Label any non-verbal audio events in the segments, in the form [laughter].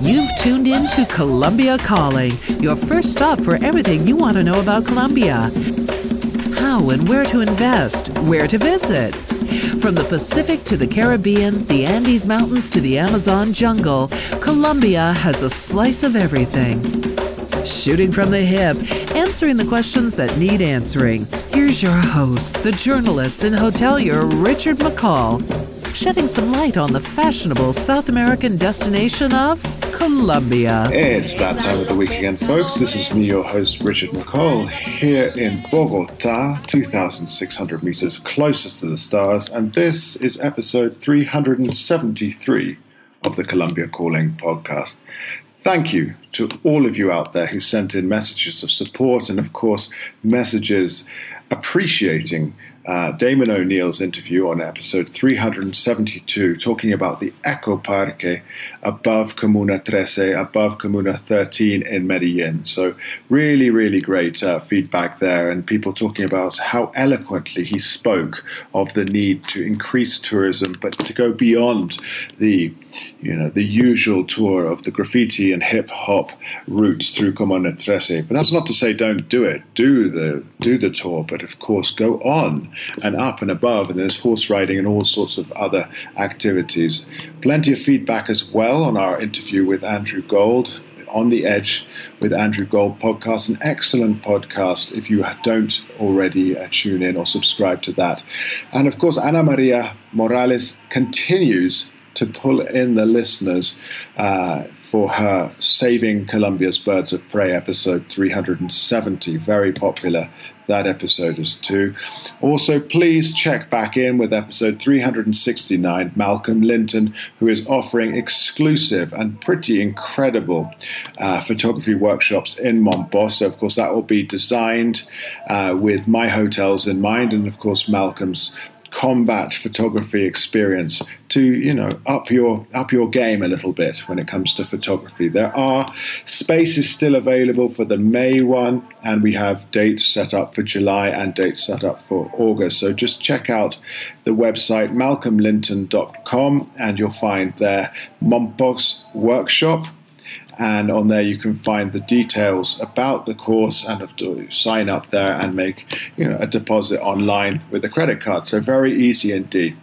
You've tuned in to Colombia Calling, your first stop for everything you want to know about Colombia. How and where to invest, where to visit. From the Pacific to the Caribbean, the Andes Mountains to the Amazon jungle, Colombia has a slice of everything. Shooting from the hip, answering the questions that need answering. Here's your host, the journalist and hotelier Richard McCall, shedding some light on the fashionable South American destination of Colombia. It's that time of the week again, folks. This is me, your host, Richard McCall, here in Bogota, 2,600 meters closest to the stars, and this is episode 373 of the Colombia Calling podcast. Thank you to all of you out there who sent in messages of support and, of course, messages appreciating uh, Damon O'Neill's interview on episode 372, talking about the Eco Parque above Comuna 13, above Comuna 13 in Medellin. So, really, really great uh, feedback there, and people talking about how eloquently he spoke of the need to increase tourism, but to go beyond the you know the usual tour of the graffiti and hip hop routes through Comuna 13. But that's not to say don't do it. Do the do the tour, but of course go on and up and above, and there's horse riding and all sorts of other activities. Plenty of feedback as well on our interview with Andrew Gold. On the Edge with Andrew Gold podcast, an excellent podcast if you don't already uh, tune in or subscribe to that. And of course, Ana Maria Morales continues to pull in the listeners uh, for her Saving Colombia's Birds of Prey episode 370. Very popular. That episode is too. Also, please check back in with episode 369, Malcolm Linton, who is offering exclusive and pretty incredible uh, photography workshops in Mompox. So, of course, that will be designed uh, with my hotels in mind, and of course, Malcolm's combat photography experience to you know up your up your game a little bit when it comes to photography. There are spaces still available for the may one and we have dates set up for july and dates set up for august. So just check out the website malcolmlinton.com and you'll find their mompox workshop and on there you can find the details about the course and have to sign up there and make you know, a deposit online with a credit card. So very easy indeed.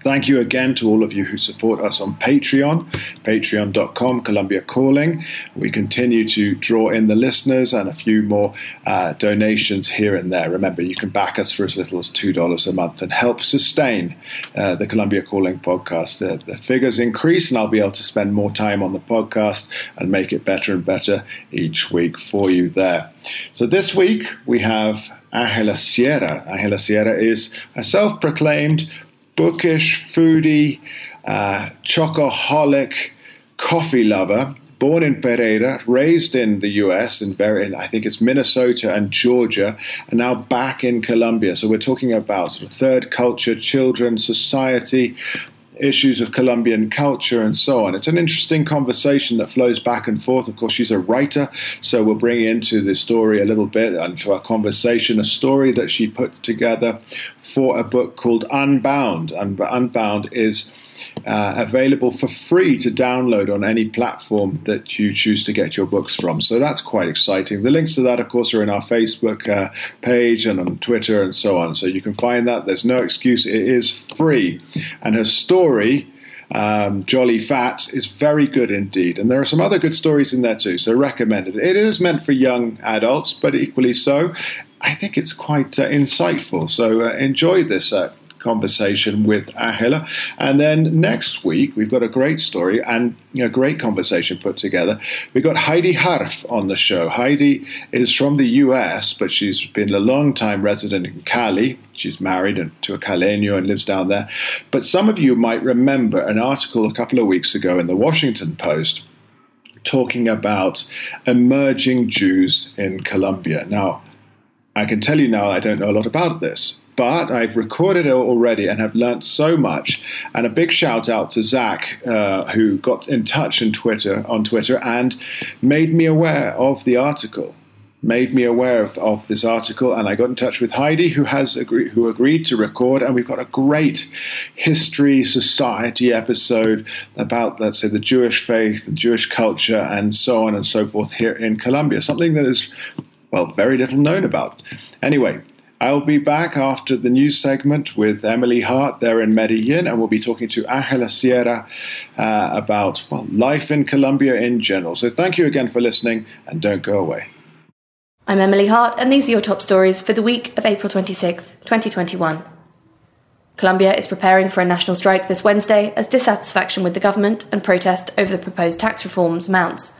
Thank you again to all of you who support us on Patreon, patreon.com, Colombia Calling. We continue to draw in the listeners and a few more uh, donations here and there. Remember, you can back us for as little as $2 a month and help sustain uh, the Colombia Calling podcast. The, the figures increase, and I'll be able to spend more time on the podcast and make it better and better each week for you there. So this week we have Angela Sierra. Angela Sierra is a self proclaimed bookish, foodie, uh, chocoholic coffee lover, born in Pereira, raised in the US, and very, I think it's Minnesota and Georgia, and now back in Colombia. So we're talking about sort of third culture, children, society, issues of Colombian culture and so on. It's an interesting conversation that flows back and forth. Of course, she's a writer, so we'll bring into the story a little bit, into our conversation, a story that she put together for a book called Unbound. And Unbound is uh, available for free to download on any platform that you choose to get your books from. So that's quite exciting. The links to that, of course, are in our Facebook uh, page and on Twitter and so on. So you can find that. There's no excuse, it is free. And her story. Um, Jolly Fat is very good indeed, and there are some other good stories in there too. So recommended. It is meant for young adults, but equally so. I think it's quite uh, insightful. So uh, enjoy this uh, conversation with Ahila. And then next week, we've got a great story and know, great conversation put together. We've got Heidi Harf on the show. Heidi is from the US, but she's been a long time resident in Cali. She's married to a Caleño and lives down there. But some of you might remember an article a couple of weeks ago in the Washington Post talking about emerging Jews in Colombia. Now, I can tell you now I don't know a lot about this, but I've recorded it already and have learnt so much. And a big shout out to Zach, uh, who got in touch on Twitter on Twitter and made me aware of the article. made me aware of, of this article, and I got in touch with Heidi, who has who agreed to record, and we've got a great history society episode about, let's say, the Jewish faith and Jewish culture, and so on and so forth here in Colombia. Something that is, well, very little known about. Anyway. I'll be back after the news segment with Emily Hart there in Medellin, and we'll be talking to Angela Sierra uh, about well, life in Colombia in general. So, thank you again for listening, and don't go away. I'm Emily Hart, and these are your top stories for the week of April 26, 2021. Colombia is preparing for a national strike this Wednesday as dissatisfaction with the government and protest over the proposed tax reforms mounts.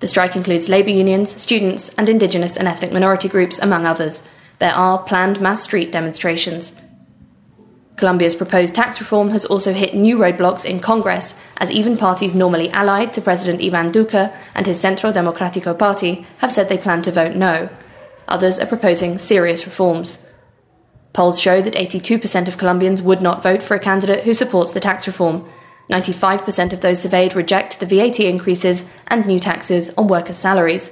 The strike includes labour unions, students, and indigenous and ethnic minority groups, among others. There are planned mass street demonstrations. Colombia's proposed tax reform has also hit new roadblocks in Congress, as even parties normally allied to President Ivan Duque and his Centro Democrático party have said they plan to vote no. Others are proposing serious reforms. Polls show that 82% of Colombians would not vote for a candidate who supports the tax reform. 95% of those surveyed reject the VAT increases and new taxes on workers' salaries.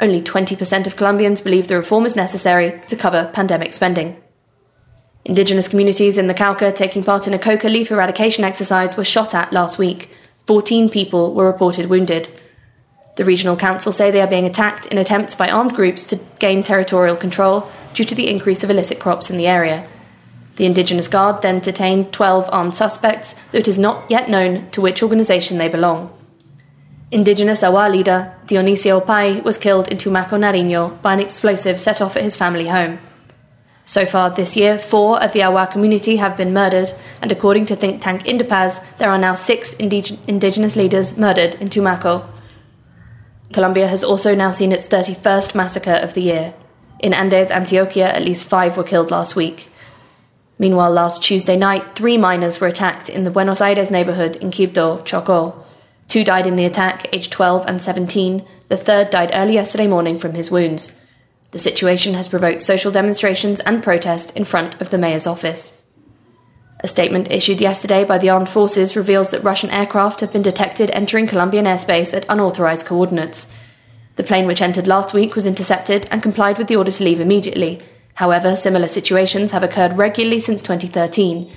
Only 20% of Colombians believe the reform is necessary to cover pandemic spending. Indigenous communities in the Cauca taking part in a coca leaf eradication exercise were shot at last week. 14 people were reported wounded. The regional council say they are being attacked in attempts by armed groups to gain territorial control due to the increase of illicit crops in the area. The Indigenous Guard then detained 12 armed suspects, though it is not yet known to which organisation they belong. Indigenous Awa leader Dionisio Pai was killed in Tumaco, Nariño by an explosive set off at his family home. So far this year, four of the Awa community have been murdered, and according to think tank Indepaz, there are now six indig- indigenous leaders murdered in Tumaco. Colombia has also now seen its 31st massacre of the year. In Andes, Antioquia, at least five were killed last week. Meanwhile, last Tuesday night, three miners were attacked in the Buenos Aires neighborhood in Quibdó, Chocó. Two died in the attack, aged 12 and 17. The third died early yesterday morning from his wounds. The situation has provoked social demonstrations and protest in front of the mayor's office. A statement issued yesterday by the armed forces reveals that Russian aircraft have been detected entering Colombian airspace at unauthorized coordinates. The plane which entered last week was intercepted and complied with the order to leave immediately. However, similar situations have occurred regularly since 2013.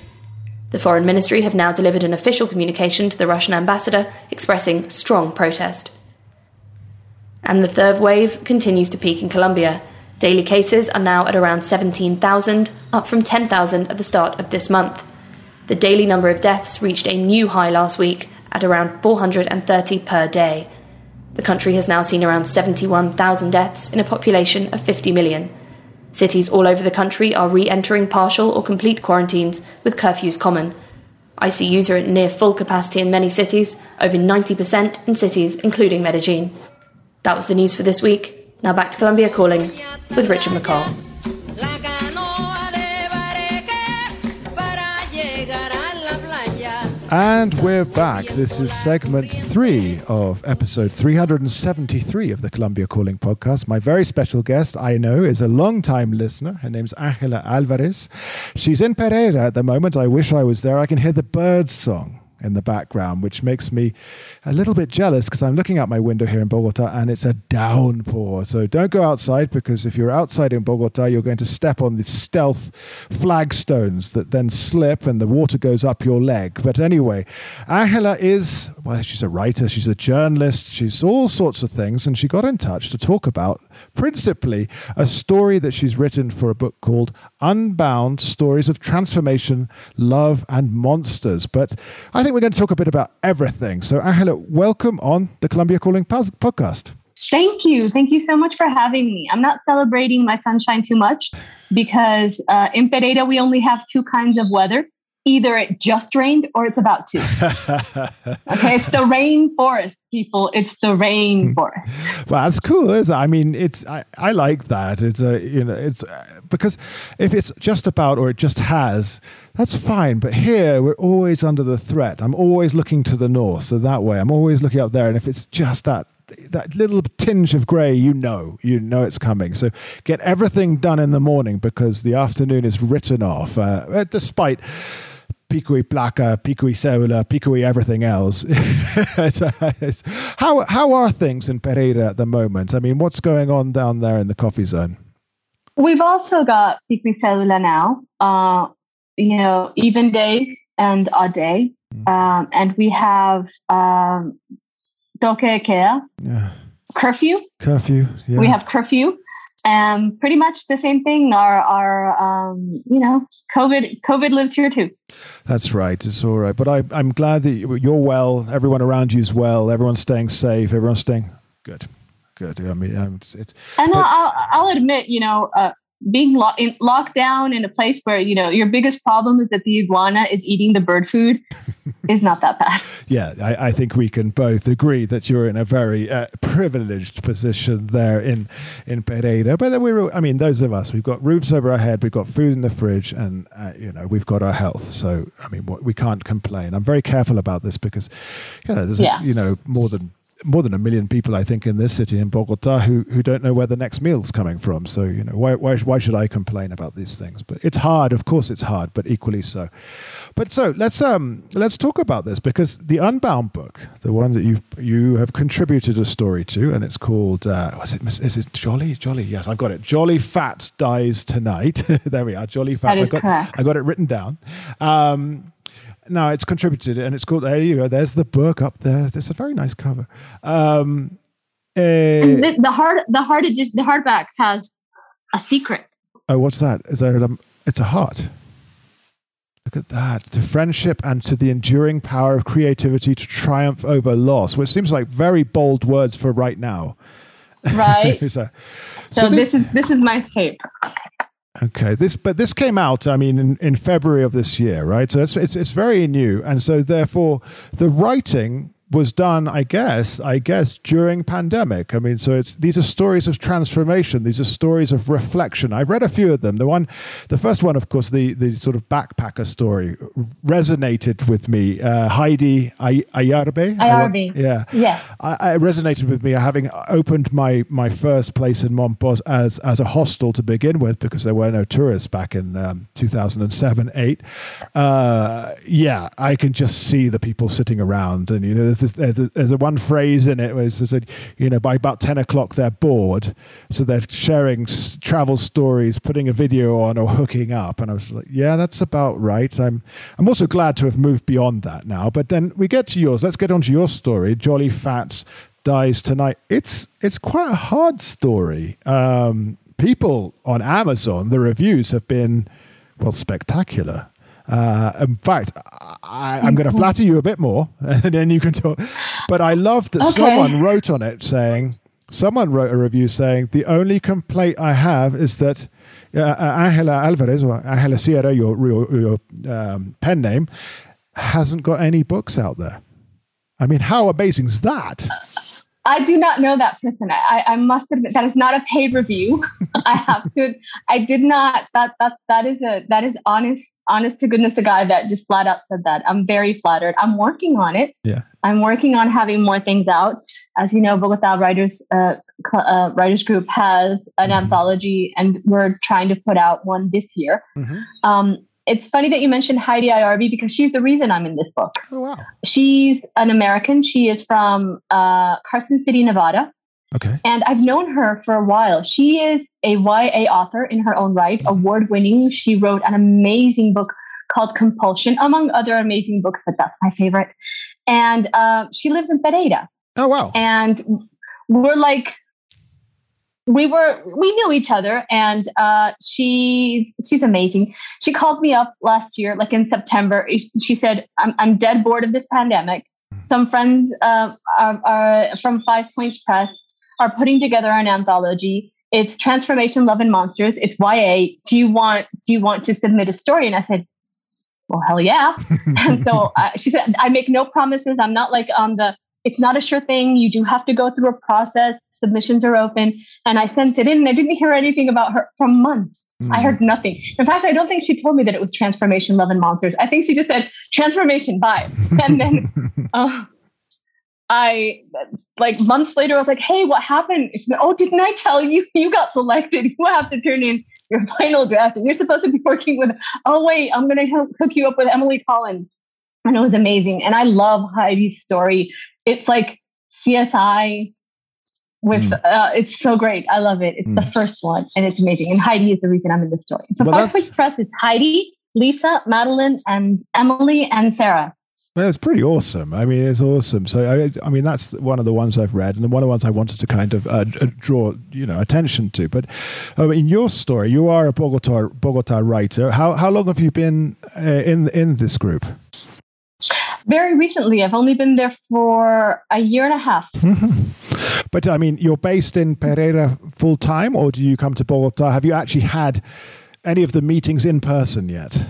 The Foreign Ministry have now delivered an official communication to the Russian ambassador expressing strong protest and the third wave continues to peak in Colombia. Daily cases are now at around 17,000, up from 10,000 at the start of this month. The daily number of deaths reached a new high last week at around 430 per day. The country has now seen around 71,000 deaths in a population of 50 million. Cities all over the country are re entering partial or complete quarantines, with curfews common. ICUs are at near full capacity in many cities, over 90% in cities including Medellin. That was the news for this week. Now back to Colombia Calling with Richard McCall. And we're back. This is segment three of episode 373 of the Colombia Calling podcast. My very special guest, I know, is a long-time listener. Her name's Angela Alvarez. She's in Pereira at the moment. I wish I was there. I can hear the birds song in the background, which makes me a little bit jealous because I'm looking out my window here in Bogota and it's a downpour. So don't go outside because if you're outside in Bogota, you're going to step on the stealth flagstones that then slip and the water goes up your leg. But anyway, Angela is, well, she's a writer, she's a journalist, she's all sorts of things. And she got in touch to talk about principally a story that she's written for a book called Unbound Stories of Transformation, Love, and Monsters. But I think we're going to talk a bit about everything. So, Angela, welcome on the Colombia Calling podcast. Thank you. Thank you so much for having me. I'm not celebrating my sunshine too much because uh, in Pereira, we only have two kinds of weather either it just rained or it's about to. [laughs] okay, it's the rainforest, people. It's the rainforest. [laughs] well, that's cool, isn't it? I mean, it's I, I like that. It's a you know, it's uh, because if it's just about or it just has, that's fine. But here we're always under the threat. I'm always looking to the north, so that way I'm always looking up there. And if it's just that that little tinge of grey, you know, you know it's coming. So get everything done in the morning because the afternoon is written off, uh, despite Pico y Placa, Pico y Cédula, Picuy everything else. [laughs] how how are things in Pereira at the moment? I mean, what's going on down there in the coffee zone? We've also got Pico y Cédula now. Uh, you know, even day and odd day, mm. um, and we have um, toque yeah. Curfew. Curfew. Yeah. We have curfew, and pretty much the same thing. Our our um, you know COVID COVID lives here too. That's right. It's all right. But I I'm glad that you're well. Everyone around you is well. Everyone's staying safe. Everyone's staying good. Good. I mean, um, it's, it's and but, I'll, I'll admit, you know, uh, being lo- in lockdown in a place where you know your biggest problem is that the iguana is eating the bird food [laughs] is not that bad. Yeah, I, I, think we can both agree that you're in a very uh, privileged position there in in Pereira. But then we're, I mean, those of us, we've got roofs over our head, we've got food in the fridge, and uh, you know, we've got our health. So I mean, we can't complain. I'm very careful about this because, yeah, there's yeah. A, you know more than more than a million people, I think, in this city in Bogota who who don't know where the next meal's coming from. So you know, why why why should I complain about these things? But it's hard, of course, it's hard, but equally so. But so let's um let's talk about this because the Unbound book, the one that you you have contributed a story to, and it's called uh, was it is it Jolly Jolly? Yes, I've got it. Jolly Fat dies tonight. [laughs] there we are. Jolly Fat. I got correct. I got it written down. Um, no, it's contributed, and it's called. There you go. There's the book up there. It's a very nice cover. Um, uh, the, the hard, the hard, just the hardback has a secret. Oh, what's that? Is there? A, it's a heart. Look at that. To friendship and to the enduring power of creativity to triumph over loss, which seems like very bold words for right now. Right. [laughs] so, so, so this is this is my tape. Okay, this but this came out. I mean, in, in February of this year, right? So it's, it's it's very new, and so therefore the writing was done, I guess, I guess during pandemic. I mean, so it's these are stories of transformation. These are stories of reflection. I've read a few of them. The one, the first one, of course, the the sort of backpacker story resonated with me. Uh, Heidi Ayarbe. Ayarbe. Yeah. Yeah. I, I, resonated with me having opened my my first place in Mompox as as a hostel to begin with because there were no tourists back in um, 2007 8. Uh, yeah, I can just see the people sitting around and you know there's this, there's, a, there's a one phrase in it where it says, you know, by about 10 o'clock they're bored. So they're sharing s- travel stories, putting a video on or hooking up. And I was like, yeah, that's about right. I'm, I'm also glad to have moved beyond that now. But then we get to yours. Let's get on to your story. Jolly Fats dies tonight. It's, it's quite a hard story. Um, people on Amazon, the reviews have been, well, spectacular. Uh, in fact, I, am going to flatter you a bit more, [laughs] and then you can talk. But I love that okay. someone wrote on it saying, someone wrote a review saying, the only complaint I have is that uh, uh Angela Alvarez or Angela Sierra, your, your, your um, pen name, hasn't got any books out there. I mean, how amazing is that? I do not know that person. I, I must admit that is not a paid review. [laughs] I have to. I did not. That that that is a that is honest, honest to goodness, a guy that just flat out said that. I'm very flattered. I'm working on it. Yeah. I'm working on having more things out. As you know, Bogota Writers uh, uh, Writers Group has an mm-hmm. anthology, and we're trying to put out one this year. Mm-hmm. Um, it's funny that you mentioned Heidi Ayarbe because she's the reason I'm in this book. Oh, wow. She's an American. She is from uh, Carson City, Nevada. Okay. And I've known her for a while. She is a YA author in her own right, award winning. She wrote an amazing book called Compulsion, among other amazing books, but that's my favorite. And uh, she lives in Pereira. Oh, wow. And we're like we were we knew each other and uh, she she's amazing. She called me up last year like in september. She said i'm, I'm dead bored of this pandemic. Some friends uh, are, are, from five points press are putting together an anthology. It's transformation love and monsters. It's ya do you want do you want to submit a story? And i said well hell yeah. [laughs] And so uh, she said i make no promises. I'm not like on the it's not a sure thing. You do have to go through a process submissions are open. And I sent it in and I didn't hear anything about her for months. Mm. I heard nothing. In fact, I don't think she told me that it was transformation, love and monsters. I think she just said transformation, bye. [laughs] And then uh, I like months later, I was like, "Hey, what happened?" She said, "Oh, didn't I tell you? [laughs] You got selected. You have to turn in your final draft, and you're supposed to be working with." Oh, wait, I'm going to hook you up with Emily Collins, and it was amazing. And I love Heidi's story. It's like CSI with mm. uh, it's so great. I love it. It's mm. the first one, and it's amazing. And Heidi is the reason I'm in this story. So well, Five Press is Heidi, Lisa, Madeline, and Emily and Sarah. Well, it's pretty awesome. I mean, it's awesome. So, I, I, mean, that's one of the ones I've read, and one of the ones I wanted to kind of uh, draw, you know, attention to. But uh, in your story, you are a Bogota Bogota writer. How how long have you been uh, in in this group? Very recently. I've only been there for a year and a half. [laughs] but I mean, you're based in Pereira full time, or do you come to Bogota? Have you actually had any of the meetings in person yet?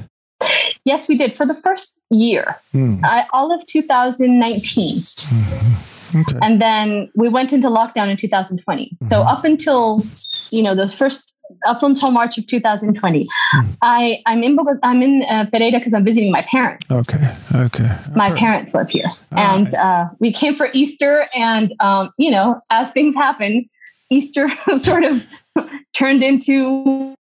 Yes, we did for the first year, mm. uh, all of 2019. Mm-hmm. Okay. And then we went into lockdown in 2020. Mm-hmm. So up until, you know, those first up until March of 2020. Hmm. I I'm in Bogota, I'm in uh, Pereira because I'm visiting my parents. Okay, okay. My right. parents live here, All and right. uh, we came for Easter, and um, you know, as things happen, Easter [laughs] sort of turned into.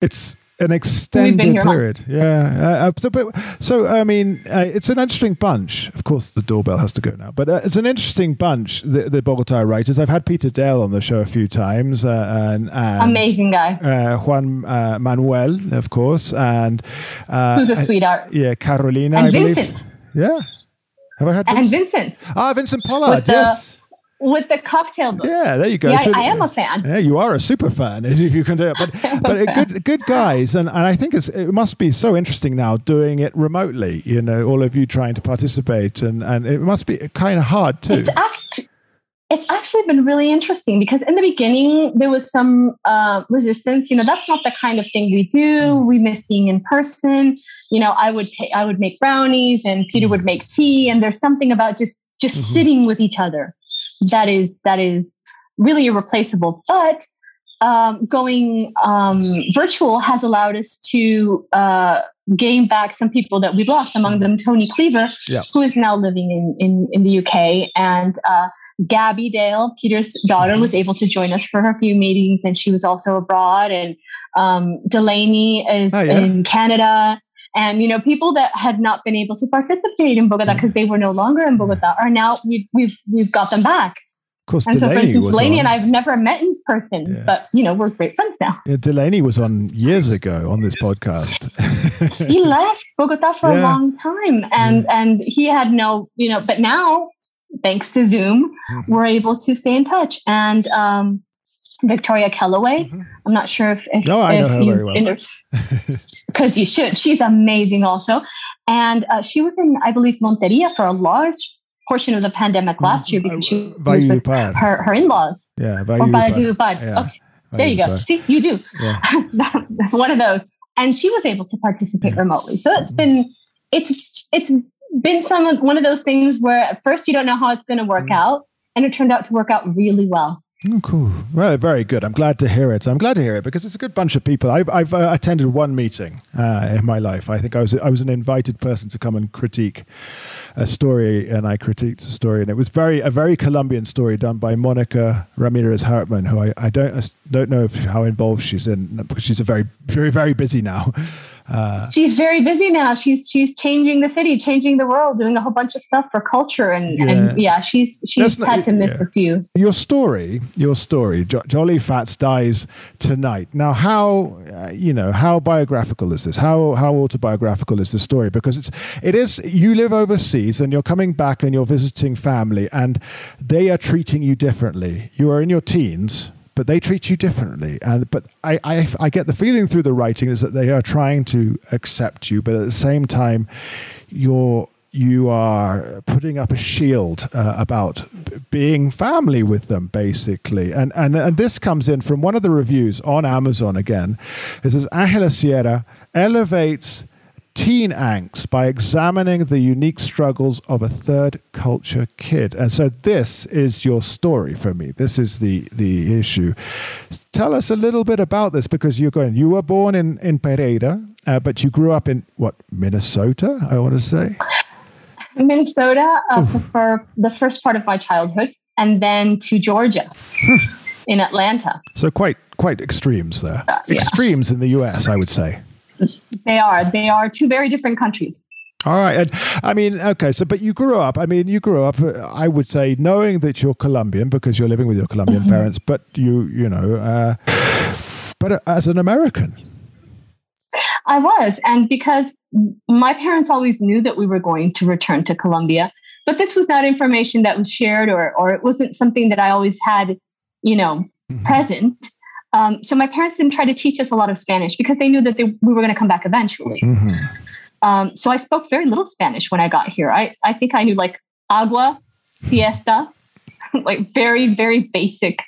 It's an extended period. Yeah. Uh, uh, so, but, so, I mean, uh, it's an interesting bunch. Of course, the doorbell has to go now, but uh, it's an interesting bunch, the, the, Bogota writers. I've had Peter Dale on the show a few times. Uh, and, and, Amazing guy. Uh, Juan Manuel, of course. And who's a sweetheart. Yeah, Carolina. And I Vincent. Believe. Yeah. Have I had Vincent? And Vincent. Ah, Vincent Pollard, yes with the cocktail book. Yeah, there you go. Yeah, so, I, I, am a fan. Yeah, you are a super fan if you can do it. But [laughs] but good good guys, and, and I think it's it must be so interesting now doing it remotely. You know, all of you trying to participate, and and it must be kind of hard too. It's actually, it's actually been really interesting because in the beginning there was some uh, resistance. You know, that's not the kind of thing we do. Mm. We miss being in person. You know, I would take I would make brownies, and Peter would make tea, and there's something about just just mm-hmm. sitting with each other that is that is really irreplaceable. But um, going um, virtual has allowed us to uh, gain back some people that we've lost. Among them, Tony Cleaver, yeah. who is now living in in, in the UK, and uh, Gabby Dale, Peter's daughter, was able to join us for a few meetings, and she was also abroad. And um, Delaney is oh, yeah. in Canada. And you know, people that had not been able to participate in Bogota because mm. they were no longer in Bogota are now we've we've we've got them back. Of course, and Delaney so, for instance, Delaney on. and I've never met in person, yeah. but you know, we're great friends now. Yeah, Delaney was on years ago on this podcast. he left Bogota for yeah. a long time, and and he had no, you know, but now, thanks to Zoom, mm-hmm. we're able to stay in touch. And um, Victoria Kellaway. Mm-hmm. I'm not sure if, if no, I if know her very well. [laughs] Because you should. She's amazing, also, and uh, she was in, I believe, Monteria for a large portion of the pandemic last year because she uh, was with her, her in-laws. Yeah, Valledupar. Yeah. Okay. There you go. See, you do. Yeah. [laughs] One of those. And she was able to participate yeah. remotely. So it's been it's it's been some of one of those things where at first you don't know how it's going to work mm. out, and it turned out to work out really well. Oh, cool. Well, very good. I'm glad to hear it. I'm glad to hear it because it's a good bunch of people. I've, I've uh, attended one meeting uh, in my life. I think I was I was an invited person to come and critique a story, and I critiqued a story, and it was very a very Colombian story done by Monica Ramirez Hartman, who I, I don't I don't know if, how involved she's in because she's a very very very busy now. Uh, she's very busy now. She's she's changing the city, changing the world, doing a whole bunch of stuff for culture, and yeah, and yeah she's she's had to miss yeah. a few. Your story, your story, jo- Jolly Fats dies tonight. Now, how uh, you know how biographical is this? How how autobiographical is the story? Because it's it is you live overseas and you're coming back and you're visiting family, and they are treating you differently. You are in your teens but they treat you differently. And but I, I, I get the feeling through the writing is that they are trying to accept you, but at the same time, you're you are putting up a shield uh, about being family with them, basically. And, and and this comes in from one of the reviews on Amazon again. It says Angela Sierra elevates teen angst by examining the unique struggles of a third culture kid. And so this is your story for me. This is the the issue. Tell us a little bit about this because you're going. You were born in in Pereira, uh, but you grew up in what Minnesota? I want to say. Minnesota uh, for the first part of my childhood, and then to Georgia [laughs] in Atlanta. So quite quite extremes there. Uh, yeah. Extremes in the US, I would say. They are. They are two very different countries. All right. And I mean, okay. So, but you grew up, I mean, you grew up, uh, I would say, knowing that you're Colombian because you're living with your Colombian mm-hmm. parents, but you, you know, uh, but as an American. I was. And because my parents always knew that we were going to return to Colombia, but this was not information that was shared or, or it wasn't something that I always had, you know, mm-hmm. present. Um, so my parents didn't try to teach us a lot of Spanish because they knew that they, we were going to come back eventually. Mm-hmm. Um, so I spoke very little Spanish when I got here. I, I think I knew like agua, siesta, [laughs] like very, very basic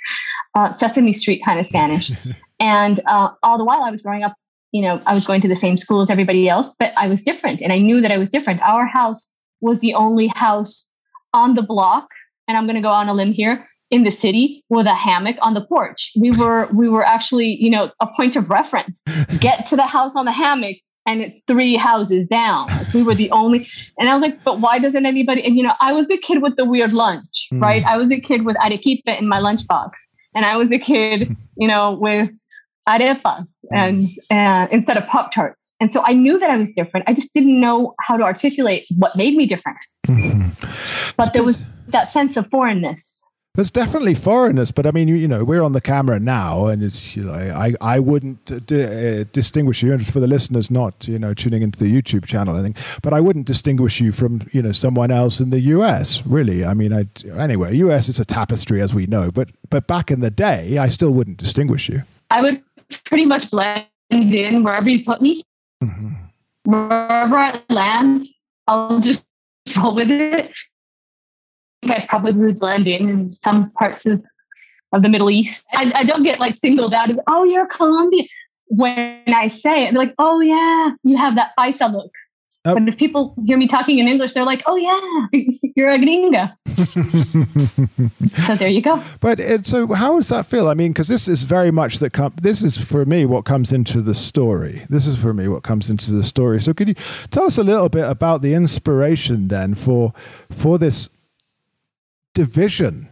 uh, Sesame Street kind of Spanish. [laughs] and uh, all the while I was growing up, you know, I was going to the same school as everybody else, but I was different and I knew that I was different. Our house was the only house on the block. And I'm going to go on a limb here in the city with a hammock on the porch. We were we were actually, you know, a point of reference. [laughs] Get to the house on the hammock and it's three houses down. Like we were the only and I was like, but why doesn't anybody and you know, I was the kid with the weird lunch, mm. right? I was a kid with arequipe in my lunchbox. And I was a kid, you know, with arepas and, and instead of pop tarts and so i knew that i was different i just didn't know how to articulate what made me different mm-hmm. [laughs] but there was that sense of foreignness there's definitely foreigners, but I mean, you, you, know, we're on the camera now, and it's you know, I I wouldn't uh, distinguish you, and for the listeners not you know tuning into the YouTube channel, I think, but I wouldn't distinguish you from you know someone else in the U.S. Really, I mean, I anyway, U.S. is a tapestry as we know, but but back in the day, I still wouldn't distinguish you. I would pretty much blend in wherever you put me, mm-hmm. wherever I land, I'll just [laughs] roll with it. I probably would blend in in some parts of, of the Middle East. I, I don't get like singled out as, oh, you're Colombian. When I say it, they're like, oh, yeah, you have that paisa look. Oh. But if people hear me talking in English, they're like, "Oh yeah, [laughs] you're a gringa." so there you go. [laughs] But it, so, how does that feel? I mean, because this is very much that. Com- this is for me what comes into the story. This is for me what comes into the story. So, could you tell us a little bit about the inspiration then for for this division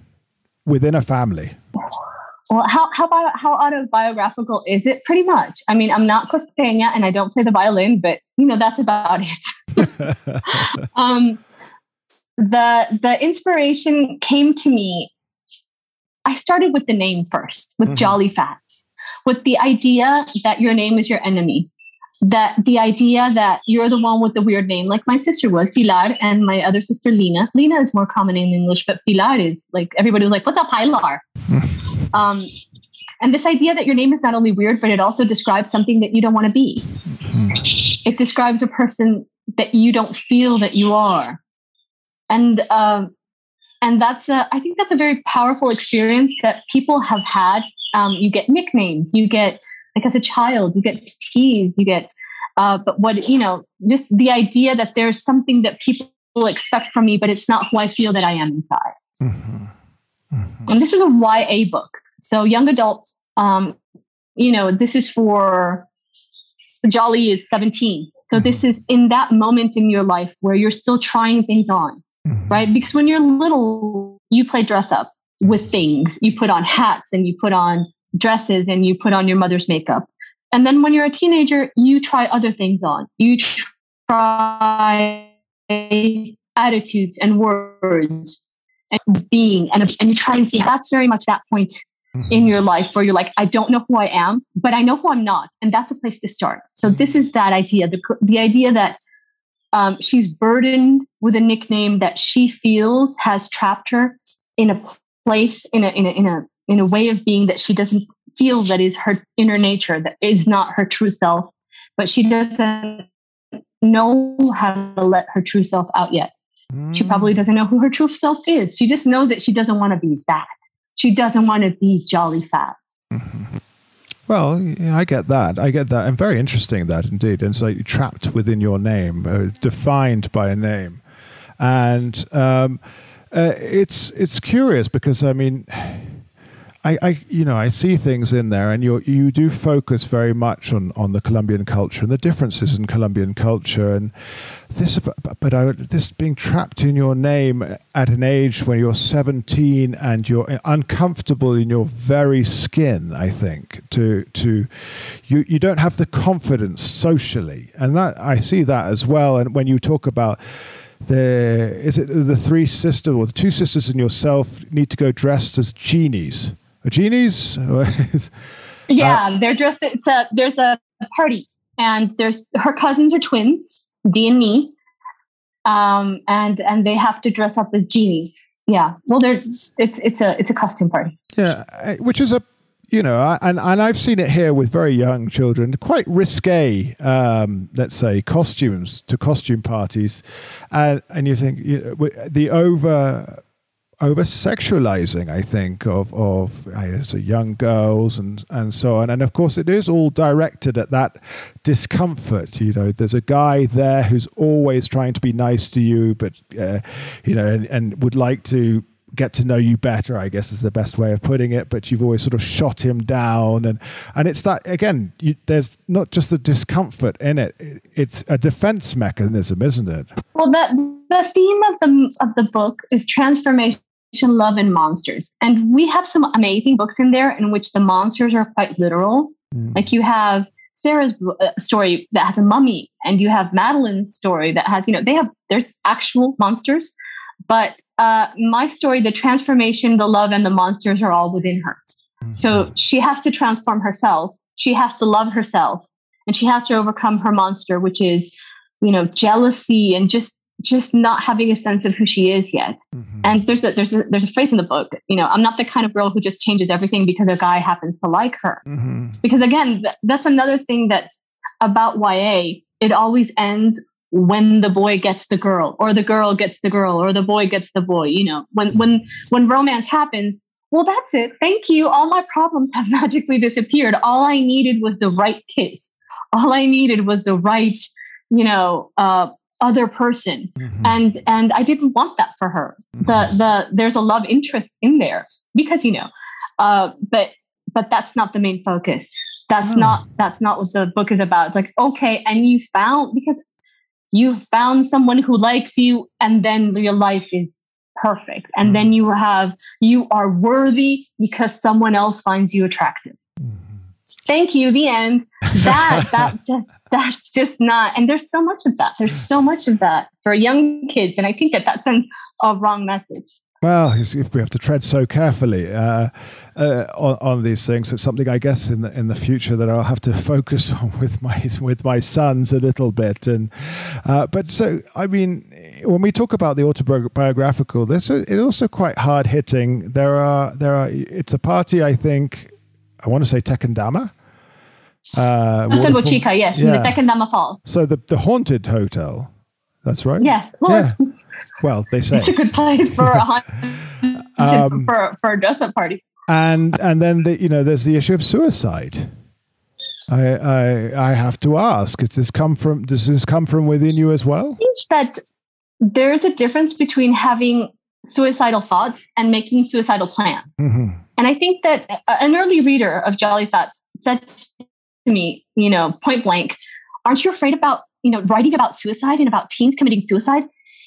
within a family? Well, how how about how autobiographical is it? Pretty much. I mean, I'm not costeña and I don't play the violin, but you know that's about it. [laughs] um, the the inspiration came to me. I started with the name first, with mm-hmm. Jolly Fats, with the idea that your name is your enemy that the idea that you're the one with the weird name, like my sister was Pilar, and my other sister Lina. Lina is more common in English, but Pilar is like everybody was like, "What the Pilar?" um, and this idea that your name is not only weird, but it also describes something that you don't want to be. It describes a person that you don't feel that you are, and um, and that's a, I think that's a very powerful experience that people have had. Um, you get nicknames, you get like as a child you get teased you get uh, but what you know just the idea that there's something that people expect from me but it's not who i feel that i am inside mm-hmm. Mm-hmm. and this is a ya book so young adults um, you know this is for jolly is 17 so mm-hmm. this is in that moment in your life where you're still trying things on mm-hmm. right because when you're little you play dress up with things you put on hats and you put on dresses and you put on your mother's makeup. And then when you're a teenager, you try other things on. You try attitudes and words and being, and, and you try and see that's very much that point mm-hmm. in your life where you're like, I don't know who I am, but I know who I'm not. And that's a place to start. So this is that idea the, the idea that um, she's burdened with a nickname that she feels has trapped her in a place, in a, in a, in a in a way of being that she doesn't feel that is her inner nature, that is not her true self, but she doesn't know how to let her true self out yet. Mm. She probably doesn't know who her true self is. She just knows that she doesn't want to be that. She doesn't want to be jolly fat. Mm-hmm. Well, yeah, I get that. I get that. And very interesting that indeed. And so you're trapped within your name, uh, defined by a name. And um, uh, it's it's curious because I mean I, I, you know, I see things in there, and you you do focus very much on on the Colombian culture and the differences in Colombian culture, and this, but I, this being trapped in your name at an age when you're 17 and you're uncomfortable in your very skin. I think to to you you don't have the confidence socially, and that I see that as well. And when you talk about the is it the three sisters or the two sisters and yourself need to go dressed as genies? Are genies? yeah, uh, they're dressed. It's a there's a party, and there's her cousins are twins, Me, um, and and they have to dress up as genies. Yeah, well, there's it's it's a it's a costume party. Yeah, which is a you know, and and I've seen it here with very young children, quite risque, um, let's say, costumes to costume parties, and and you think you know, the over over sexualizing, I think, of of so young girls and and so on. And of course, it is all directed at that discomfort. You know, there's a guy there who's always trying to be nice to you, but uh, you know, and, and would like to get to know you better i guess is the best way of putting it but you've always sort of shot him down and and it's that again you, there's not just the discomfort in it it's a defense mechanism isn't it well the the theme of the of the book is transformation love and monsters and we have some amazing books in there in which the monsters are quite literal mm. like you have sarah's uh, story that has a mummy and you have madeline's story that has you know they have there's actual monsters but uh, my story, the transformation, the love, and the monsters are all within her. Mm-hmm. So she has to transform herself. She has to love herself, and she has to overcome her monster, which is, you know, jealousy and just just not having a sense of who she is yet. Mm-hmm. And there's a there's a there's a phrase in the book, you know, I'm not the kind of girl who just changes everything because a guy happens to like her. Mm-hmm. Because again, th- that's another thing that's about YA. It always ends when the boy gets the girl or the girl gets the girl or the boy gets the boy you know when when when romance happens well that's it thank you all my problems have [laughs] magically disappeared all i needed was the right kiss all i needed was the right you know uh, other person mm-hmm. and and i didn't want that for her the mm-hmm. the there's a love interest in there because you know uh but but that's not the main focus that's oh. not that's not what the book is about it's like okay and you found because you found someone who likes you and then your life is perfect and then you have you are worthy because someone else finds you attractive mm-hmm. thank you the end that that [laughs] just that's just not and there's so much of that there's so much of that for young kids and i think that that sends a wrong message well, we have to tread so carefully uh, uh, on, on, these things. It's something I guess in the in the future that I'll have to focus [laughs] on with my with my sons a little bit. And uh, but so I mean, when we talk about the autobiographical, this it's also quite hard hitting. There are there are. It's a party. I think I want to say Tequendama. Uh, Chica, yes, yeah. in the Falls. So the the haunted hotel. That's right. Yes. Well, yeah. Well, they say it's a good place for a [laughs] um, for for a dress up party. And and then the, you know there's the issue of suicide. I, I I have to ask: Does this come from? Does this come from within you as well? that there's a difference between having suicidal thoughts and making suicidal plans. Mm-hmm. And I think that an early reader of Jolly Fats said to me, you know, point blank, "Aren't you afraid about you know, writing about suicide and about teens committing suicide.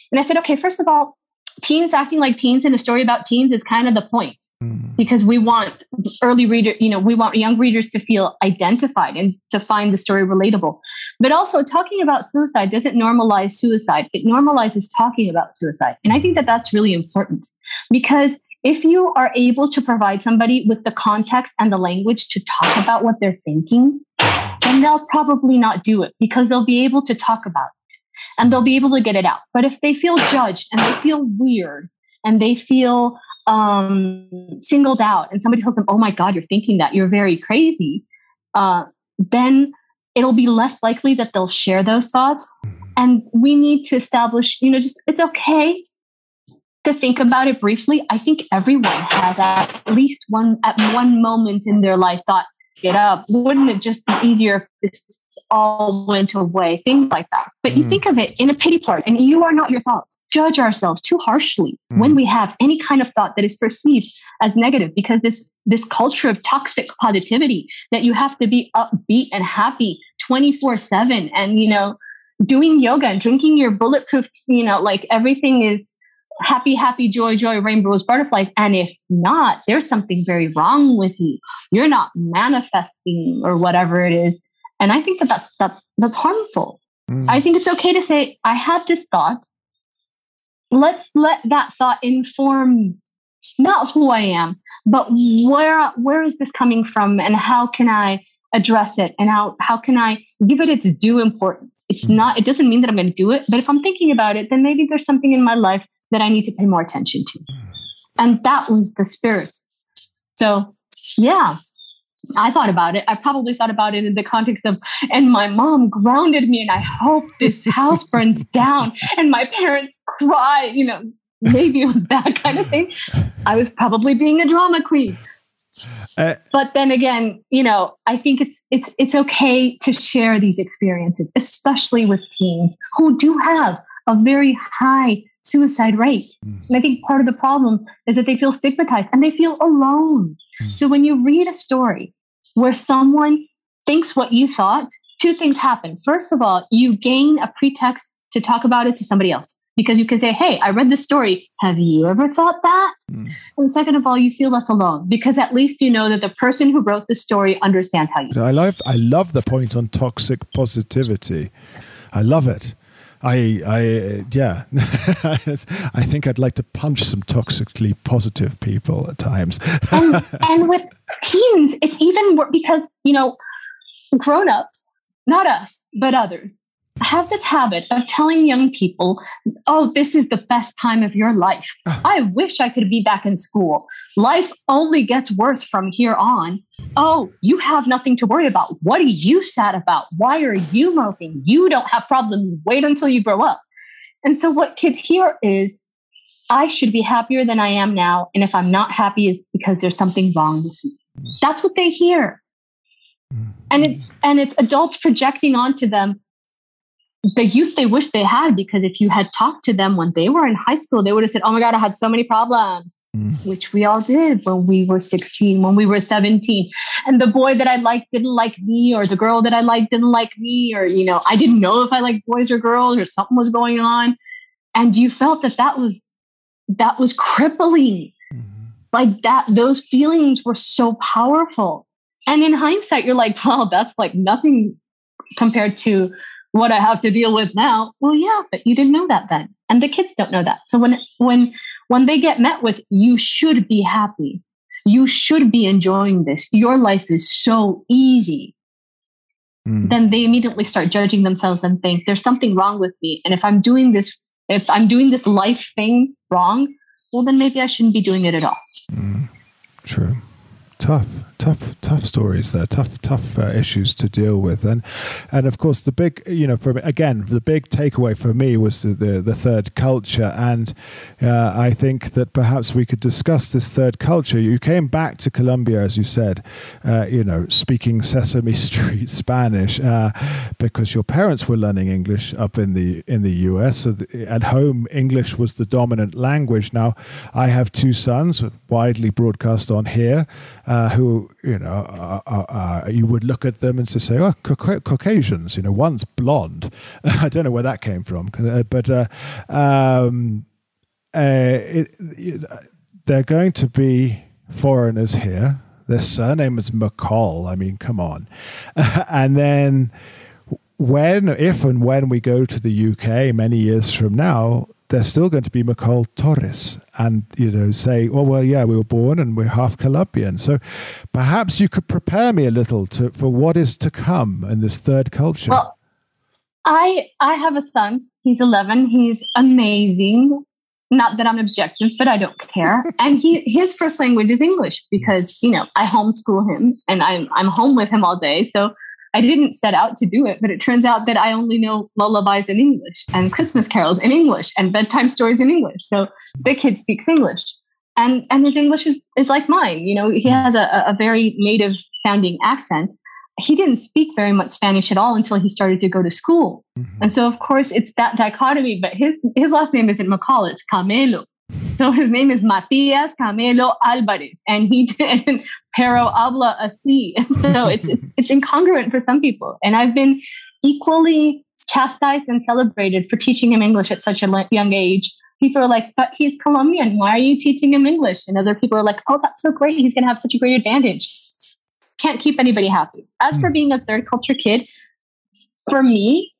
And I said, okay, first of all, teens acting like teens in a story about teens is kind of the point mm. because we want early reader, you know, we want young readers to feel identified and to find the story relatable. But also talking about suicide doesn't normalize suicide. It normalizes talking about suicide. And I think that that's really important because if you are able to provide somebody with the context and the language to talk about what they're thinking, then they'll probably not do it because they'll be able to talk about it and they'll be able to get it out. But if they feel judged and they feel weird and they feel um, singled out and somebody tells them, oh my God, you're thinking that, you're very crazy, uh, then it'll be less likely that they'll share those thoughts. Mm-hmm. And we need to establish, you know, just it's okay to think about it briefly. I think everyone has at least one at one moment in their life thought, get up. Wouldn't it just be easier if this all went away? Things like that. But mm. you think of it in a pity party, and you are not your thoughts. Judge ourselves too harshly mm. when we have any kind of thought that is perceived as negative, because this this culture of toxic positivity that you have to be upbeat and happy 24 7 and you know doing yoga and drinking your bulletproof, you know, like everything is happy, happy, joy, joy, rainbows, butterflies. And if not, there's something very wrong with you. You're not manifesting or whatever it is. And I think that that's, that's, that's harmful. Mm. I think it's okay to say, I had this thought. Let's let that thought inform not who I am, but where, where is this coming from and how can I address it and how how can I give it its due importance? It's mm. not, it doesn't mean that I'm going to do it, but if I'm thinking about it, then maybe there's something in my life that I need to pay more attention to. And that was the spirit. So yeah, I thought about it. I probably thought about it in the context of, and my mom grounded me, and I hope this [laughs] house burns down, and my parents cry. You know, maybe it was that kind of thing. I was probably being a drama queen. Uh, but then again, you know, I think it's it's it's okay to share these experiences, especially with teens who do have a very high suicide rate. Mm. And I think part of the problem is that they feel stigmatized and they feel alone. Mm. So when you read a story where someone thinks what you thought, two things happen. First of all, you gain a pretext to talk about it to somebody else because you can say, Hey, I read this story. Have you ever thought that? Mm. And second of all, you feel less alone because at least you know that the person who wrote the story understands how you feel. I love, I love the point on toxic positivity. I love it. I, I, yeah, [laughs] I think I'd like to punch some toxically positive people at times. and, and [laughs] with teens, it's even more because, you know, grown ups, not us, but others, have this habit of telling young people, oh, this is the best time of your life. Ah. I wish I could be back in school. Life only gets worse from here on. Oh, you have nothing to worry about. What are you sad about? Why are you moping? You don't have problems. Wait until you grow up. And so, what kids hear is, I should be happier than I am now. And if I'm not happy, it's because there's something wrong with me. That's what they hear. Mm. And it's and it's adults projecting onto them the youth they wish they had because if you had talked to them when they were in high school they would have said oh my god i had so many problems mm. which we all did when we were 16 when we were 17 and the boy that i liked didn't like me or the girl that i liked didn't like me or you know i didn't know if i liked boys or girls or something was going on and you felt that that was that was crippling mm-hmm. like that those feelings were so powerful and in hindsight you're like well that's like nothing compared to what I have to deal with now. Well, yeah, but you didn't know that then. And the kids don't know that. So when when when they get met with you should be happy. You should be enjoying this. Your life is so easy. Mm. Then they immediately start judging themselves and think there's something wrong with me. And if I'm doing this if I'm doing this life thing wrong, well then maybe I shouldn't be doing it at all. Mm. True tough, tough, tough stories there, tough, tough uh, issues to deal with, and and of course the big, you know, for again the big takeaway for me was the the, the third culture, and uh, I think that perhaps we could discuss this third culture. You came back to Colombia, as you said, uh, you know, speaking Sesame [laughs] Street Spanish uh, because your parents were learning English up in the in the U.S. So at home, English was the dominant language. Now, I have two sons, widely broadcast on here uh, who you know uh, uh, uh, you would look at them and to say, oh, Caucasians. You know, one's blonde. [laughs] I don't know where that came from, uh, but uh, um, it, it, they're going to be foreigners here. Their surname is McCall. I mean, come on, [laughs] and then when, if and when we go to the UK many years from now, they're still going to be McCall Torres and, you know, say, oh, well, yeah, we were born and we're half Colombian. So perhaps you could prepare me a little to, for what is to come in this third culture. Well, I, I have a son. He's 11. He's amazing. Not that I'm objective, but I don't care. [laughs] and he, his first language is English because, you know, I homeschool him and I'm, I'm home with him all day. So I didn't set out to do it, but it turns out that I only know lullabies in English and Christmas carols in English and bedtime stories in English. So the kid speaks English. And, and his English is, is like mine. You know, he has a, a very native sounding accent. He didn't speak very much Spanish at all until he started to go to school. Mm-hmm. And so, of course, it's that dichotomy. But his, his last name isn't McCall, it's Camelo. [laughs] So his name is Matias Camelo Alvarez, and he [laughs] did Pero habla así. [laughs] So it's, it's, it's incongruent for some people. And I've been equally chastised and celebrated for teaching him English at such a young age. People are like, but he's Colombian. Why are you teaching him English? And other people are like, oh, that's so great. He's going to have such a great advantage. Can't keep anybody happy. As for hmm. being a third culture kid, for me,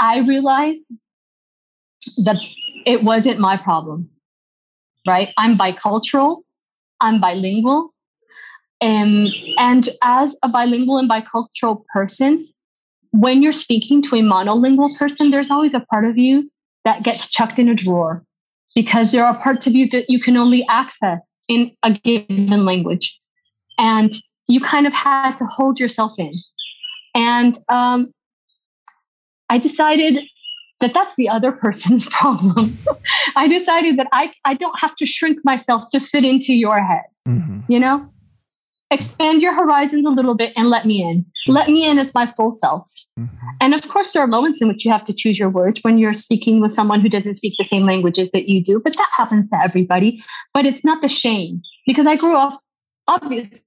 I realized that it wasn't my problem, right? I'm bicultural, I'm bilingual. Um, and as a bilingual and bicultural person, when you're speaking to a monolingual person, there's always a part of you that gets chucked in a drawer because there are parts of you that you can only access in a given language. And you kind of had to hold yourself in. And um, I decided that that's the other person's [laughs] problem. I decided that I, I don't have to shrink myself to fit into your head. Mm-hmm. You know, expand your horizons a little bit and let me in. Let me in as my full self. Mm-hmm. And of course, there are moments in which you have to choose your words when you're speaking with someone who doesn't speak the same languages that you do. But that happens to everybody. But it's not the shame because I grew up, obviously,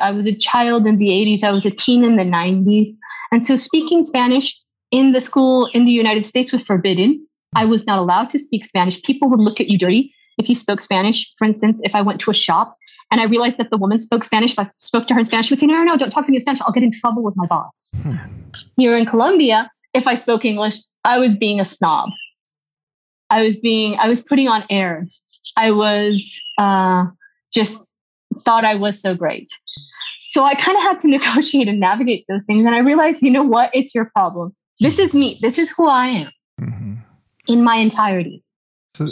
I was a child in the 80s, I was a teen in the 90s. And so speaking Spanish in the school in the United States was forbidden. I was not allowed to speak Spanish. People would look at you dirty if you spoke Spanish. For instance, if I went to a shop and I realized that the woman spoke Spanish, if I spoke to her in Spanish, she would say, No, no, no, don't talk to me in Spanish. I'll get in trouble with my boss. Hmm. Here in Colombia, if I spoke English, I was being a snob. I was being, I was putting on airs. I was uh, just thought I was so great. So I kind of had to [laughs] negotiate and navigate those things. And I realized, you know what? It's your problem. This is me. This is who I am mm-hmm. in my entirety. So,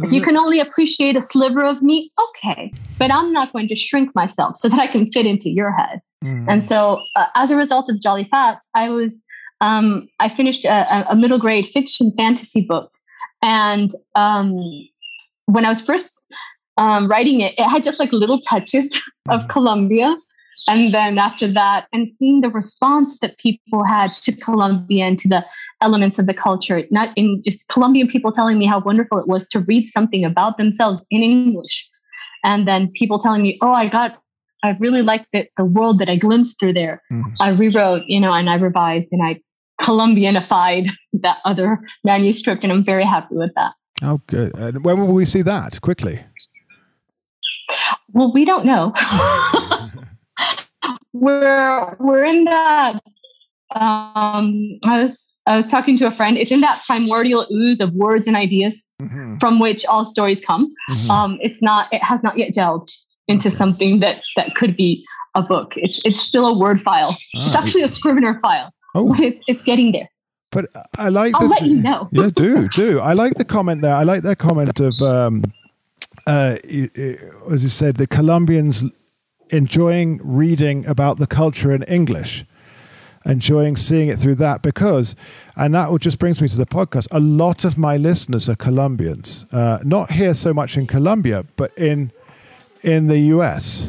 if you can only appreciate a sliver of me, okay. But I'm not going to shrink myself so that I can fit into your head. Mm-hmm. And so, uh, as a result of Jolly Fats, I was um, I finished a, a, middle grade fiction fantasy book, and um, when I was first um, writing it, it had just like little touches [laughs] of mm-hmm. Colombia. And then after that, and seeing the response that people had to Colombia and to the elements of the culture, not in just Colombian people telling me how wonderful it was to read something about themselves in English. And then people telling me, oh, I got, I really liked the, the world that I glimpsed through there. Mm-hmm. I rewrote, you know, and I revised and I Colombianified [laughs] that other manuscript. And I'm very happy with that. Oh, good. Uh, when will we see that? Quickly. Well, we don't know. [laughs] we're we're in that. Um, I was I was talking to a friend. It's in that primordial ooze of words and ideas mm-hmm. from which all stories come. Mm-hmm. Um, it's not. It has not yet gelled into okay. something that that could be a book. It's it's still a word file. Ah, it's actually a Scrivener file. Oh. It's, it's getting there. But I like. I'll the, let you know. yeah, do do. I like the comment there. I like that comment of um, uh, as you said, the Colombians enjoying reading about the culture in English, enjoying seeing it through that because, and that just brings me to the podcast. A lot of my listeners are Colombians, uh, not here so much in Colombia, but in in the US,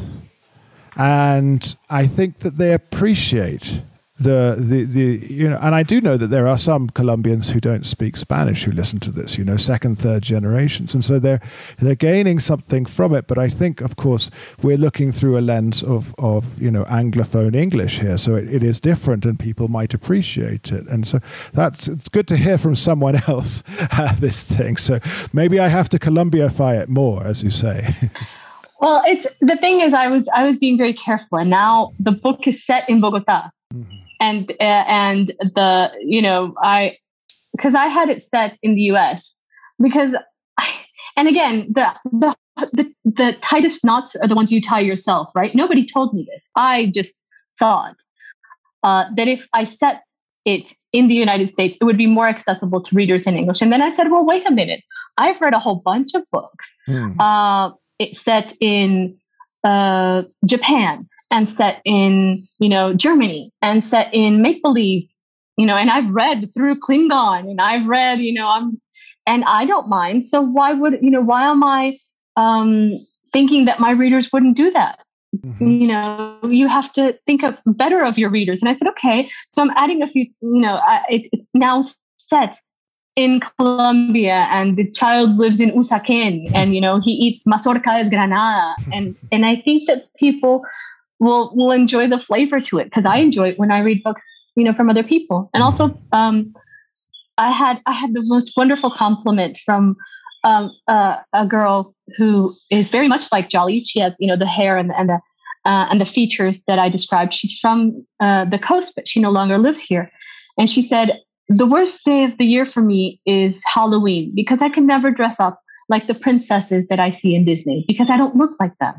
and I think that they appreciate the, the the you know and I do know that there are some Colombians who don't speak Spanish who listen to this you know second third generations. And so they're they're gaining something from it. But I think of course we're looking through a lens of of you know anglophone English here. So it, it is different and people might appreciate it. And so that's it's good to hear from someone else [laughs] uh, this thing. So maybe I have to Colombiafy it more as you say. [laughs] Well, it's the thing is, I was I was being very careful, and now the book is set in Bogota, mm-hmm and uh, and the you know I because I had it set in the U.S. because I, and again the the the, the tightest knots are the ones you tie yourself, right? Nobody told me this. I just thought uh, that if I set it in the United States, it would be more accessible to readers in English. And then I said, well, wait a minute. I've read a whole bunch of books. Mm. Uh, it's set in uh, Japan and set in, you know, Germany and set in make believe, you know, and I've read through Klingon and I've read, you know, I'm, and I don't mind. So why would, you know, why am I um, thinking that my readers wouldn't do that? Mm-hmm. You know, you have to think of better of your readers. And I said, okay, so I'm adding a few, you know, it, it's now set in Colombia and the child lives in Usaquén and you know he eats mazorca desgranada and [laughs] and I think that people will will enjoy the flavor to it because I enjoy it when I read books, you know, from other people. And also, um, I had I had the most wonderful compliment from um, uh, a girl who is very much like Jolly. She has, you know, the hair and, and the uh, and the features that I described. She's from uh, the coast, but she no longer lives here. And she said, the worst day of the year for me is Halloween because I can never dress up like the princesses that I see in Disney because I don't look like them.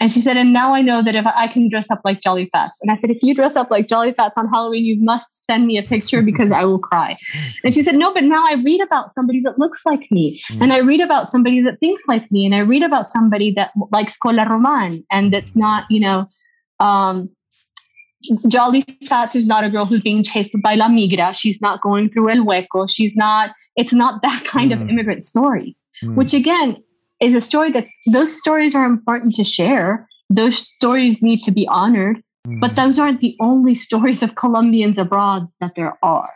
And she said, and now I know that if I can dress up like Jolly Fats. And I said, if you dress up like Jolly Fats on Halloween, you must send me a picture because I will cry. And she said, no, but now I read about somebody that looks like me. Mm. And I read about somebody that thinks like me. And I read about somebody that likes Kola Román and that's not, you know, um, Jolly Fats is not a girl who's being chased by La Migra. She's not going through El Hueco. She's not, it's not that kind mm. of immigrant story, mm. which again is a story that those stories are important to share. Those stories need to be honored, mm. but those aren't the only stories of Colombians abroad that there are.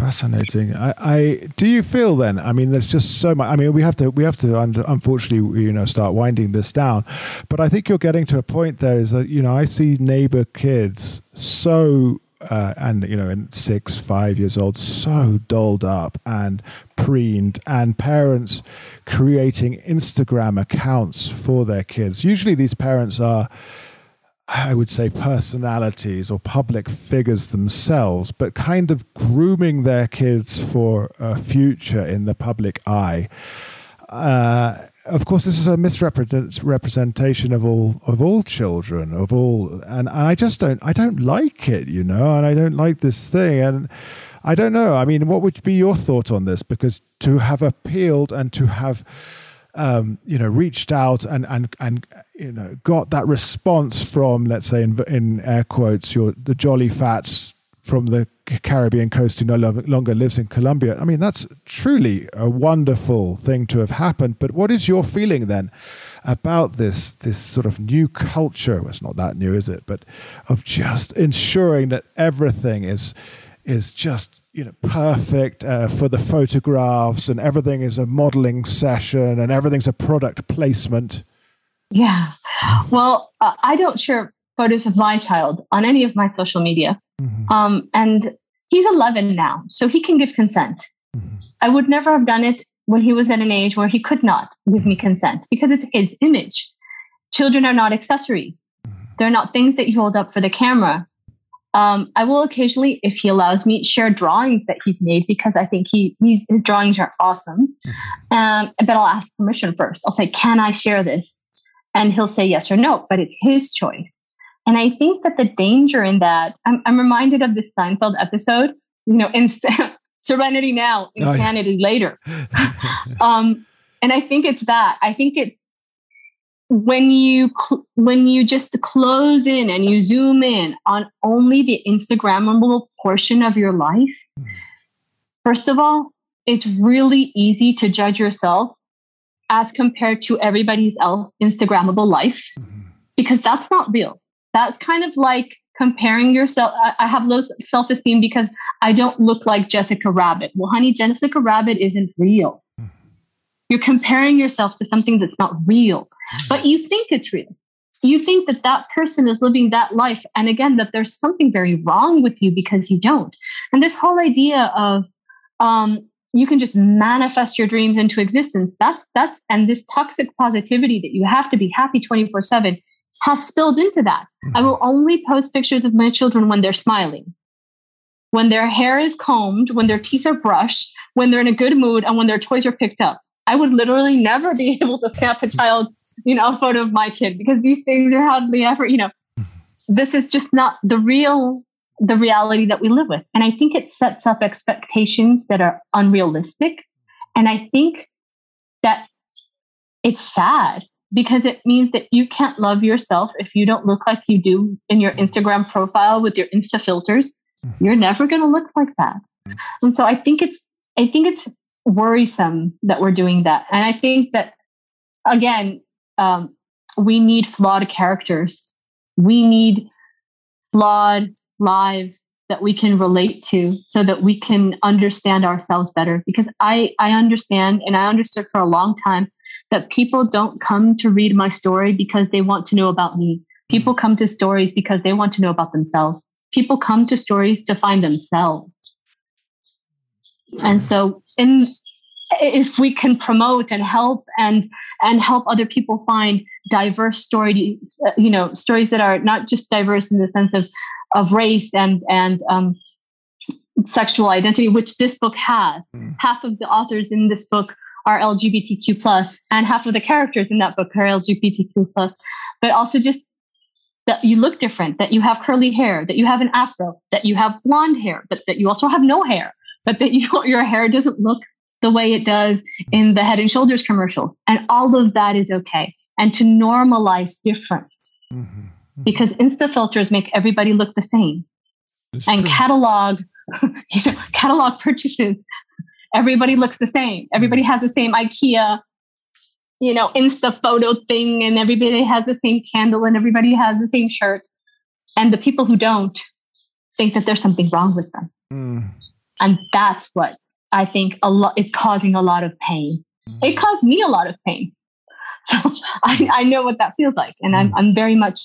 Fascinating. I, I, do you feel then? I mean, there's just so much. I mean, we have to we have to unfortunately you know start winding this down, but I think you're getting to a point there. Is that you know I see neighbor kids so uh, and you know, in six, five years old, so dolled up and preened, and parents creating Instagram accounts for their kids. Usually, these parents are, I would say, personalities or public figures themselves, but kind of grooming their kids for a future in the public eye. Uh, of course, this is a misrepresentation of all of all children, of all, and, and I just don't, I don't like it, you know, and I don't like this thing, and I don't know. I mean, what would be your thought on this? Because to have appealed and to have, um, you know, reached out and and and you know, got that response from, let's say, in, in air quotes, your the jolly fats from the Caribbean coast who no longer lives in Colombia. I mean, that's truly a wonderful thing to have happened. But what is your feeling then about this this sort of new culture? Well, it's not that new, is it? But of just ensuring that everything is is just you know perfect uh, for the photographs and everything is a modeling session and everything's a product placement. Yeah. Well, uh, I don't share photos of my child on any of my social media. Mm-hmm. Um, and he's 11 now, so he can give consent. Mm-hmm. I would never have done it when he was at an age where he could not give me consent because it's his image. Children are not accessories, mm-hmm. they're not things that you hold up for the camera. Um, I will occasionally, if he allows me, share drawings that he's made because I think he his drawings are awesome. Mm-hmm. Um, but I'll ask permission first. I'll say, "Can I share this?" And he'll say yes or no. But it's his choice. And I think that the danger in that, I'm, I'm reminded of this Seinfeld episode, you know, in [laughs] Serenity Now, Insanity oh, yeah. later. [laughs] um, and I think it's that. I think it's when you cl- when you just close in and you zoom in on only the Instagrammable portion of your life. Hmm. First of all, it's really easy to judge yourself as compared to everybody's else Instagrammable life mm-hmm. because that's not real that's kind of like comparing yourself. I have low self esteem because I don't look like Jessica Rabbit. Well, honey, Jessica Rabbit isn't real. You're comparing yourself to something that's not real, but you think it's real. You think that that person is living that life. And again, that there's something very wrong with you because you don't. And this whole idea of, um, you can just manifest your dreams into existence. That's that's and this toxic positivity that you have to be happy 24 7 has spilled into that. Mm-hmm. I will only post pictures of my children when they're smiling, when their hair is combed, when their teeth are brushed, when they're in a good mood, and when their toys are picked up. I would literally never be [laughs] able to snap a child, you know, a photo of my kid because these things are hardly ever, you know, mm-hmm. this is just not the real the reality that we live with. And I think it sets up expectations that are unrealistic. And I think that it's sad because it means that you can't love yourself if you don't look like you do in your Instagram profile with your Insta filters. Mm-hmm. You're never going to look like that. Mm-hmm. And so I think it's I think it's worrisome that we're doing that. And I think that again, um, we need flawed characters. We need flawed lives that we can relate to so that we can understand ourselves better because i i understand and i understood for a long time that people don't come to read my story because they want to know about me. People come to stories because they want to know about themselves. People come to stories to find themselves. And so in if we can promote and help and and help other people find diverse stories you know stories that are not just diverse in the sense of of race and and um, sexual identity which this book has. Mm. half of the authors in this book are lgbtq plus and half of the characters in that book are lgbtq plus. But also just that you look different that you have curly hair that you have an afro that you have blonde hair but that you also have no hair but that [laughs] you, your hair doesn't look the way it does in the head and shoulders commercials. And all of that is okay. And to normalize difference mm-hmm. Mm-hmm. because Insta filters make everybody look the same. It's and true. catalog, [laughs] you know, catalog purchases, everybody looks the same. Everybody has the same IKEA, you know, Insta photo thing, and everybody has the same candle, and everybody has the same shirt. And the people who don't think that there's something wrong with them. Mm. And that's what I think a lot is causing a lot of pain. Mm-hmm. It caused me a lot of pain. [laughs] So I, I know what that feels like. And I'm, mm. I'm very much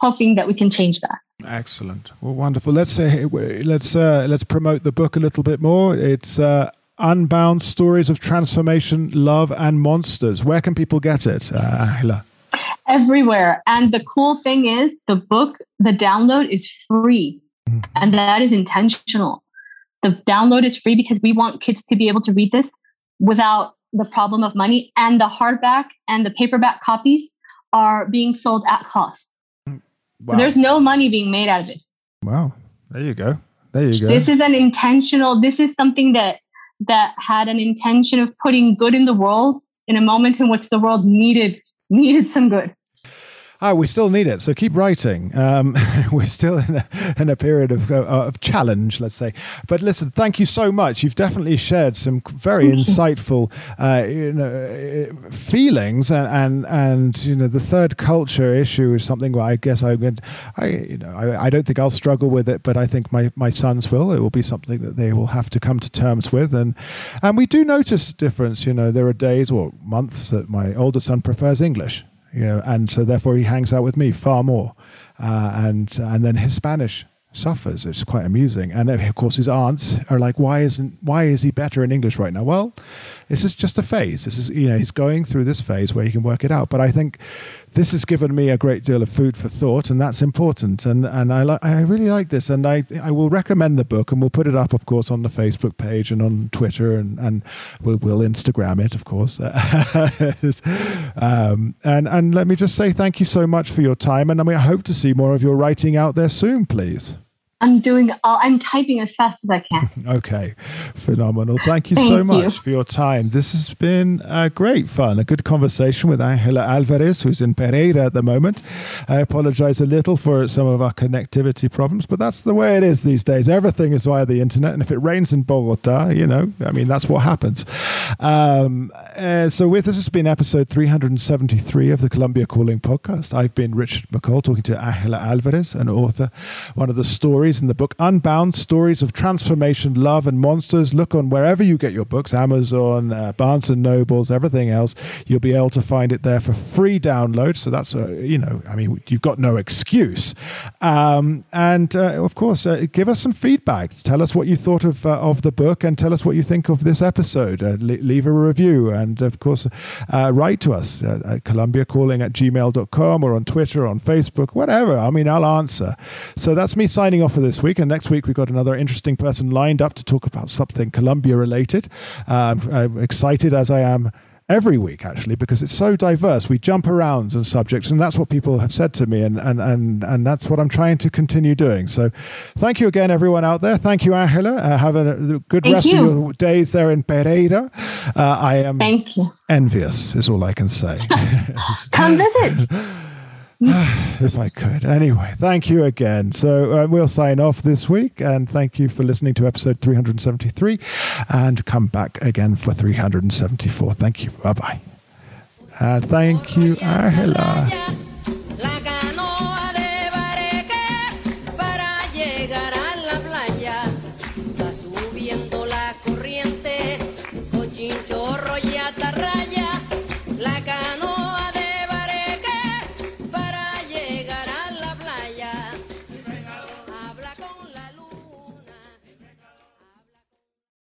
hoping that we can change that. Excellent. Well, wonderful. Let's say let's uh, let's promote the book a little bit more. It's uh, Unbound Stories of Transformation, Love, and Monsters. Where can people get it, uh, Everywhere. And the cool thing is, the book, the download is free, mm-hmm. and that is intentional. The download is free because we want kids to be able to read this without the problem of money. And the hardback and the paperback copies are being sold at cost. Wow. there's no money being made out of this. Wow. There you go. There you go. This is an intentional, this is something that that had an intention of putting good in the world in a moment in which the world needed needed some good. Oh, we still need it. So keep writing. Um, [laughs] we're still in a, in a period of, uh, of challenge, let's say. But listen, thank you so much. You've definitely shared some very insightful uh, you know, feelings, and, and and you know the third culture issue is something where I guess I would, I you know I, I don't think I'll struggle with it, but I think my my sons will. It will be something that they will have to come to terms with, and and we do notice a difference. You know, there are days or months that my older son prefers English you know, and so therefore he hangs out with me far more. Uh, and and then his Spanish suffers. It's quite amusing. And of course, his aunts are like, "Why isn't? Why is he better in English right now?" Well, this is just a phase. This is you know he's going through this phase where he can work it out. But I think this has given me a great deal of food for thought, and that's important. And and I li- I really like this, and I I will recommend the book, and we'll put it up, of course, on the Facebook page and on Twitter, and and we'll, we'll Instagram it, of course. [laughs] um, and and let me just say thank you so much for your time, and I mean I hope to see more of your writing out there soon, please. I'm doing all, I'm typing as fast as I can. [laughs] okay. Phenomenal. Thank you Thank so much you. for your time. This has been uh, great fun, a good conversation with Angela Alvarez, who's in Pereira at the moment. I apologize a little for some of our connectivity problems, but that's the way it is these days. Everything is via the internet. And if it rains in Bogota, you know, I mean, that's what happens. Um, uh, so, with this has been episode 373 of the Colombia Calling podcast. I've been Richard McCall talking to Angela Alvarez, an author, one of the stories stories in the book Unbound Stories of Transformation, Love, and Monsters. Look on wherever you get your books Amazon, uh, Barnes and Nobles, everything else. You'll be able to find it there for free download. So that's, a, you know, I mean, you've got no excuse. Um, and uh, of course, uh, give us some feedback. Tell us what you thought of, uh, of the book and tell us what you think of this episode. Uh, leave a review. And of course, uh, write to us at colombiacalling at gmail.com or on Twitter, on Facebook, whatever. I mean, I'll answer. So that's me signing off for this week. And next week, we've got another interesting person lined up to talk about something Colombia related. Um, I'm excited as I am every week actually because it's so diverse. We jump around on subjects and that's what people have said to me and and and, and that's what i'm trying to continue doing. So thank you again everyone out there. Thank you angela. Uh, have a good thank rest you. of your days there in pereira. Uh, i am envious is all i can say. [laughs] Come visit [laughs] [sighs] if I could. Anyway, thank you again. So uh, we'll sign off this week, and thank you for listening to episode 373, and come back again for 374. Thank you. Bye bye. And thank you, Ahila.